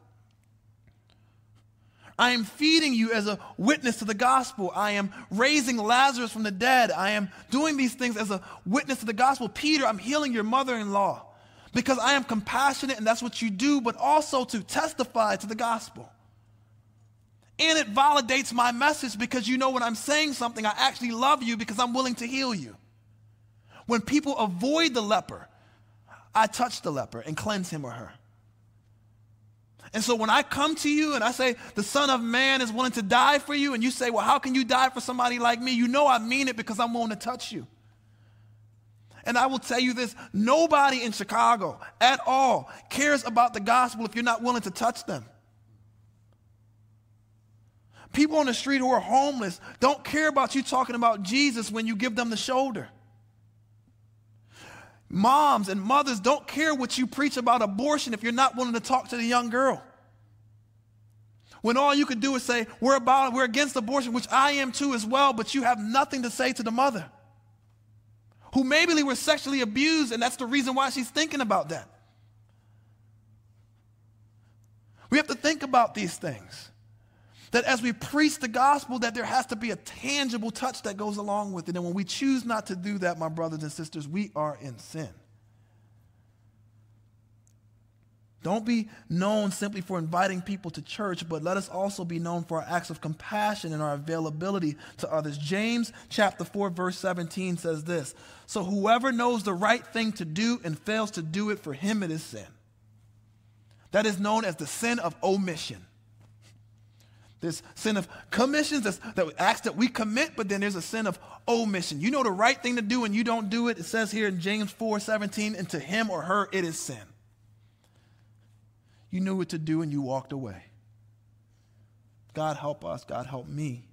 I am feeding you as a witness to the gospel. I am raising Lazarus from the dead. I am doing these things as a witness to the gospel. Peter, I'm healing your mother in law because I am compassionate and that's what you do, but also to testify to the gospel. And it validates my message because you know when I'm saying something, I actually love you because I'm willing to heal you. When people avoid the leper, I touch the leper and cleanse him or her. And so when I come to you and I say, the Son of Man is willing to die for you, and you say, well, how can you die for somebody like me? You know I mean it because I'm willing to touch you. And I will tell you this nobody in Chicago at all cares about the gospel if you're not willing to touch them. People on the street who are homeless don't care about you talking about Jesus when you give them the shoulder. Moms and mothers don't care what you preach about abortion if you're not willing to talk to the young girl. When all you could do is say, we're about we're against abortion, which I am too as well, but you have nothing to say to the mother. Who maybe were sexually abused, and that's the reason why she's thinking about that. We have to think about these things. That as we preach the gospel, that there has to be a tangible touch that goes along with it. And when we choose not to do that, my brothers and sisters, we are in sin. Don't be known simply for inviting people to church, but let us also be known for our acts of compassion and our availability to others. James chapter 4 verse 17 says this, "So whoever knows the right thing to do and fails to do it, for him it is sin." That is known as the sin of omission. There's sin of commissions that acts that we commit, but then there's a sin of omission. You know the right thing to do and you don't do it. It says here in James 4 17, and to him or her it is sin. You knew what to do and you walked away. God help us. God help me.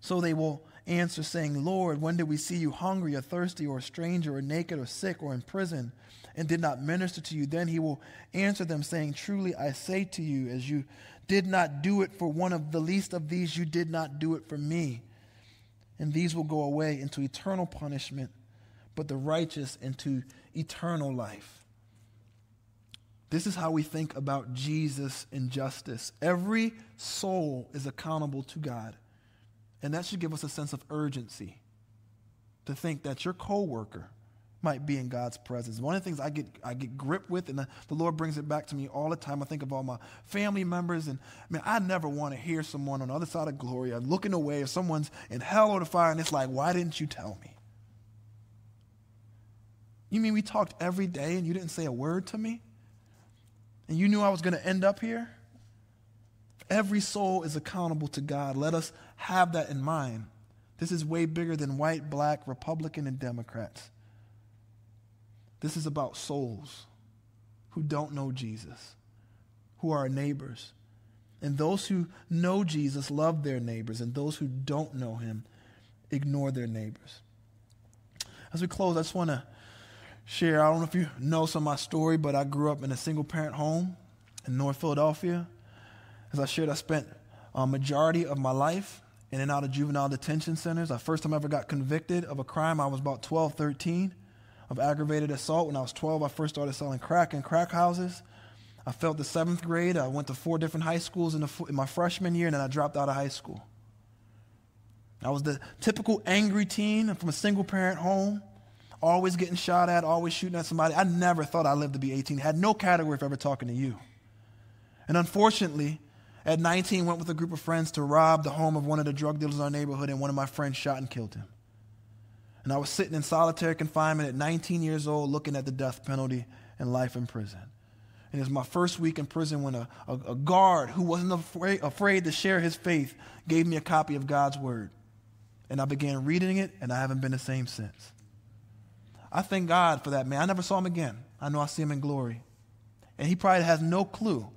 So they will answer, saying, Lord, when did we see you hungry or thirsty or a stranger or naked or sick or in prison? and did not minister to you, then he will answer them, saying, Truly I say to you, as you did not do it for one of the least of these, you did not do it for me. And these will go away into eternal punishment, but the righteous into eternal life. This is how we think about Jesus and justice. Every soul is accountable to God. And that should give us a sense of urgency to think that your coworker, might be in God's presence. One of the things I get, I get gripped with, and the, the, Lord brings it back to me all the time. I think of all my family members, and I mean, I never want to hear someone on the other side of glory I'm looking away if someone's in hell or the fire, and it's like, why didn't you tell me? You mean we talked every day and you didn't say a word to me? And you knew I was going to end up here? Every soul is accountable to God. Let us have that in mind. This is way bigger than white, black, Republican, and Democrats. This is about souls who don't know Jesus, who are our neighbors. And those who know Jesus love their neighbors, and those who don't know him ignore their neighbors. As we close, I just want to share I don't know if you know some of my story, but I grew up in a single parent home in North Philadelphia. As I shared, I spent a majority of my life in and out of juvenile detention centers. The first time I ever got convicted of a crime, I was about 12, 13 of aggravated assault. When I was 12, I first started selling crack in crack houses. I failed the seventh grade. I went to four different high schools in, the, in my freshman year, and then I dropped out of high school. I was the typical angry teen from a single parent home, always getting shot at, always shooting at somebody. I never thought I lived to be 18, had no category for ever talking to you. And unfortunately, at 19, went with a group of friends to rob the home of one of the drug dealers in our neighborhood, and one of my friends shot and killed him. And I was sitting in solitary confinement at 19 years old looking at the death penalty and life in prison. And it was my first week in prison when a, a, a guard who wasn't afraid, afraid to share his faith gave me a copy of God's Word. And I began reading it, and I haven't been the same since. I thank God for that man. I never saw him again. I know I see him in glory. And he probably has no clue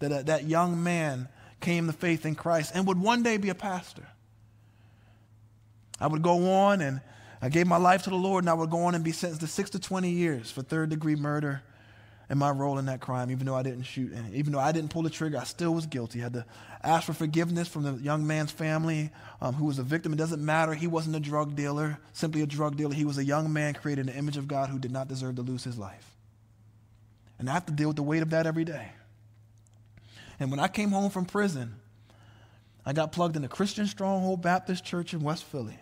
that uh, that young man came to faith in Christ and would one day be a pastor. I would go on and I gave my life to the Lord, and I would go on and be sentenced to six to 20 years for third degree murder and my role in that crime, even though I didn't shoot. And even though I didn't pull the trigger, I still was guilty. I had to ask for forgiveness from the young man's family um, who was a victim. It doesn't matter. He wasn't a drug dealer, simply a drug dealer. He was a young man created in the image of God who did not deserve to lose his life. And I have to deal with the weight of that every day. And when I came home from prison, I got plugged into Christian Stronghold Baptist Church in West Philly.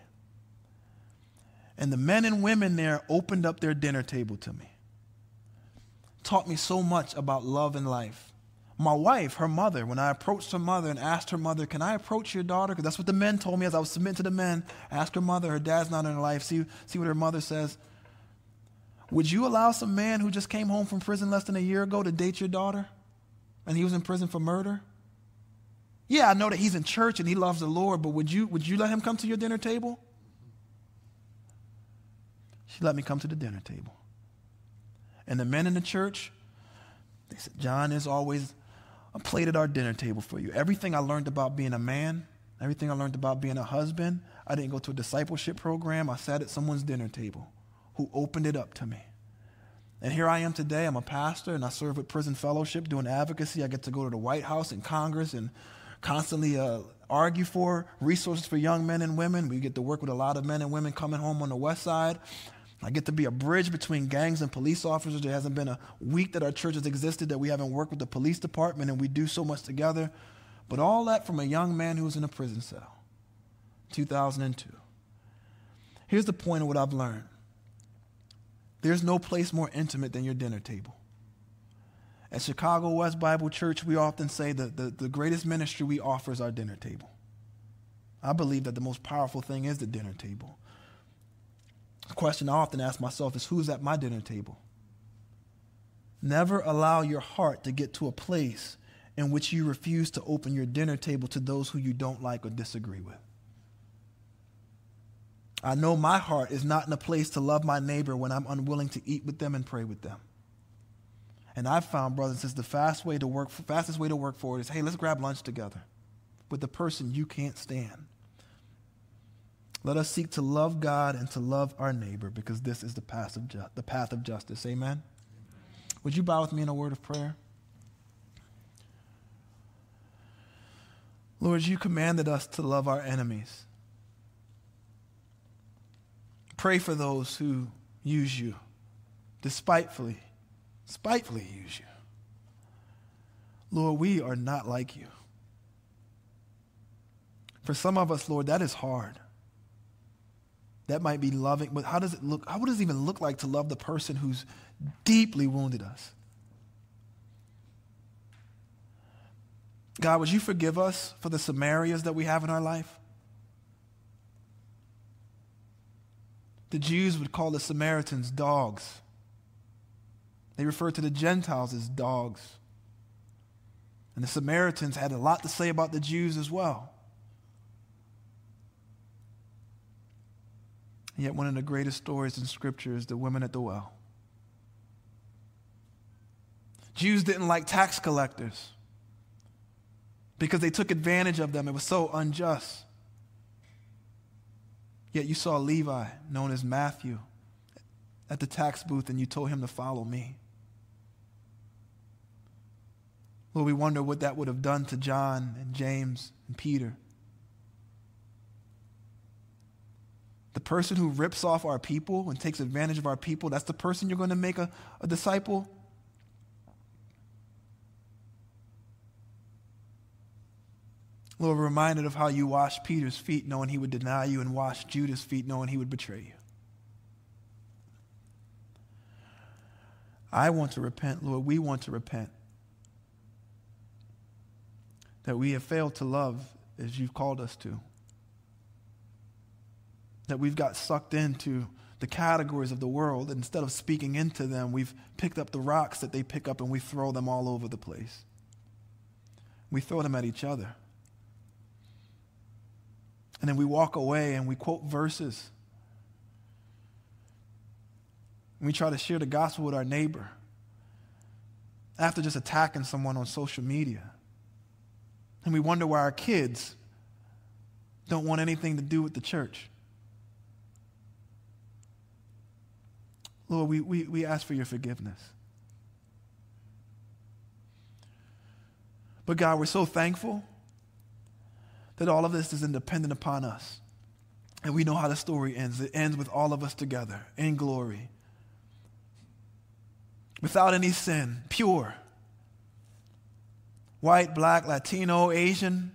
And the men and women there opened up their dinner table to me. Taught me so much about love and life. My wife, her mother, when I approached her mother and asked her mother, Can I approach your daughter? Because that's what the men told me as I was submitting to the men. Ask her mother, her dad's not in her life. See, see what her mother says. Would you allow some man who just came home from prison less than a year ago to date your daughter? And he was in prison for murder? Yeah, I know that he's in church and he loves the Lord, but would you, would you let him come to your dinner table? She let me come to the dinner table. And the men in the church, they said, John is always a plate at our dinner table for you. Everything I learned about being a man, everything I learned about being a husband, I didn't go to a discipleship program. I sat at someone's dinner table who opened it up to me. And here I am today. I'm a pastor and I serve with Prison Fellowship doing advocacy. I get to go to the White House and Congress and constantly uh, argue for resources for young men and women. We get to work with a lot of men and women coming home on the West Side. I get to be a bridge between gangs and police officers. There hasn't been a week that our church has existed that we haven't worked with the police department, and we do so much together. But all that from a young man who was in a prison cell, 2002. Here's the point of what I've learned there's no place more intimate than your dinner table. At Chicago West Bible Church, we often say that the, the greatest ministry we offer is our dinner table. I believe that the most powerful thing is the dinner table. The question I often ask myself is who's at my dinner table? Never allow your heart to get to a place in which you refuse to open your dinner table to those who you don't like or disagree with. I know my heart is not in a place to love my neighbor when I'm unwilling to eat with them and pray with them. And I've found, brothers and sisters, the fast way to work, fastest way to work for it is, hey, let's grab lunch together with the person you can't stand. Let us seek to love God and to love our neighbor because this is the path of, ju- the path of justice. Amen? Would you bow with me in a word of prayer? Lord, you commanded us to love our enemies. Pray for those who use you despitefully, spitefully use you. Lord, we are not like you. For some of us, Lord, that is hard. That might be loving, but how does it look? How does it even look like to love the person who's deeply wounded us? God, would you forgive us for the Samarias that we have in our life? The Jews would call the Samaritans dogs. They referred to the Gentiles as dogs. And the Samaritans had a lot to say about the Jews as well. And yet, one of the greatest stories in Scripture is the women at the well. Jews didn't like tax collectors because they took advantage of them. It was so unjust. Yet you saw Levi, known as Matthew, at the tax booth and you told him to follow me. Lord, we wonder what that would have done to John and James and Peter. The person who rips off our people and takes advantage of our people, that's the person you're going to make a, a disciple? Lord, we're reminded of how you washed Peter's feet knowing he would deny you and washed Judas' feet knowing he would betray you. I want to repent, Lord. We want to repent. That we have failed to love as you've called us to. That we've got sucked into the categories of the world. Instead of speaking into them, we've picked up the rocks that they pick up and we throw them all over the place. We throw them at each other. And then we walk away and we quote verses. And we try to share the gospel with our neighbor after just attacking someone on social media. And we wonder why our kids don't want anything to do with the church. Lord, we, we, we ask for your forgiveness. But God, we're so thankful that all of this is independent upon us. And we know how the story ends. It ends with all of us together in glory, without any sin, pure, white, black, Latino, Asian,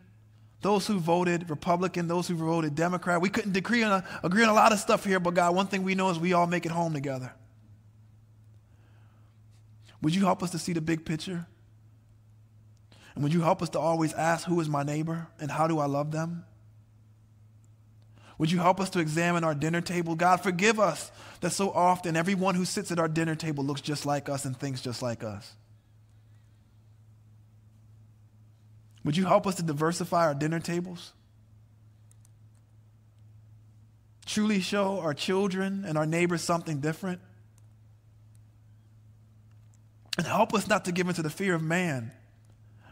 those who voted Republican, those who voted Democrat. We couldn't agree on, a, agree on a lot of stuff here, but God, one thing we know is we all make it home together. Would you help us to see the big picture? And would you help us to always ask, Who is my neighbor and how do I love them? Would you help us to examine our dinner table? God, forgive us that so often everyone who sits at our dinner table looks just like us and thinks just like us. Would you help us to diversify our dinner tables? Truly show our children and our neighbors something different? And help us not to give into the fear of man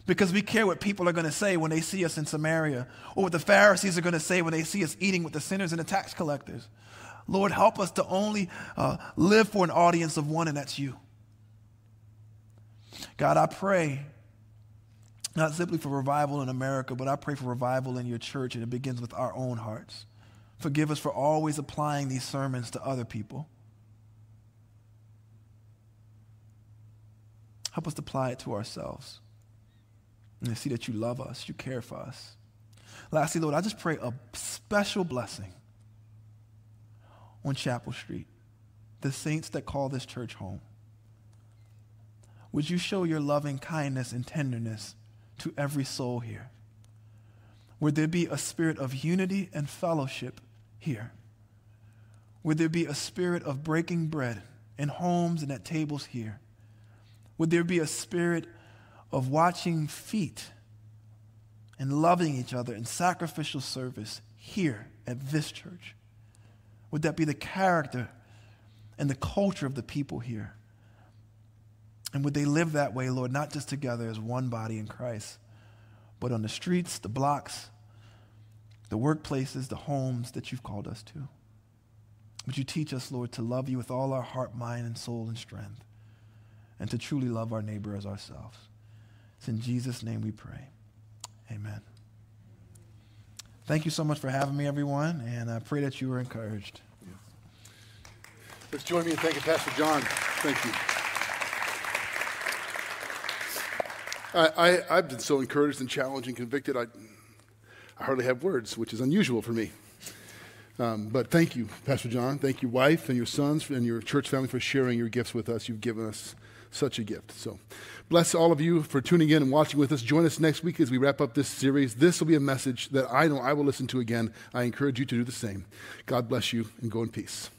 because we care what people are going to say when they see us in Samaria or what the Pharisees are going to say when they see us eating with the sinners and the tax collectors. Lord, help us to only uh, live for an audience of one, and that's you. God, I pray not simply for revival in America, but I pray for revival in your church, and it begins with our own hearts. Forgive us for always applying these sermons to other people. Help us to apply it to ourselves and to see that you love us, you care for us. Lastly, Lord, I just pray a special blessing on Chapel Street, the saints that call this church home. Would you show your loving kindness and tenderness to every soul here. Would there be a spirit of unity and fellowship here? Would there be a spirit of breaking bread in homes and at tables here? Would there be a spirit of watching feet and loving each other in sacrificial service here at this church? Would that be the character and the culture of the people here? And would they live that way, Lord, not just together as one body in Christ, but on the streets, the blocks, the workplaces, the homes that you've called us to? Would you teach us, Lord, to love you with all our heart, mind, and soul and strength, and to truly love our neighbor as ourselves? It's in Jesus' name we pray. Amen. Thank you so much for having me, everyone, and I pray that you were encouraged. Let's join me in thanking Pastor John. Thank you. I, I, have been so encouraged and challenged and convicted, I, I hardly have words, which is unusual for me. Um, but thank you, Pastor John. Thank your wife and your sons and your church family for sharing your gifts with us. You've given us such a gift. So, bless all of you for tuning in and watching with us. Join us next week as we wrap up this series. This will be a message that I know I will listen to again. I encourage you to do the same. God bless you and go in peace.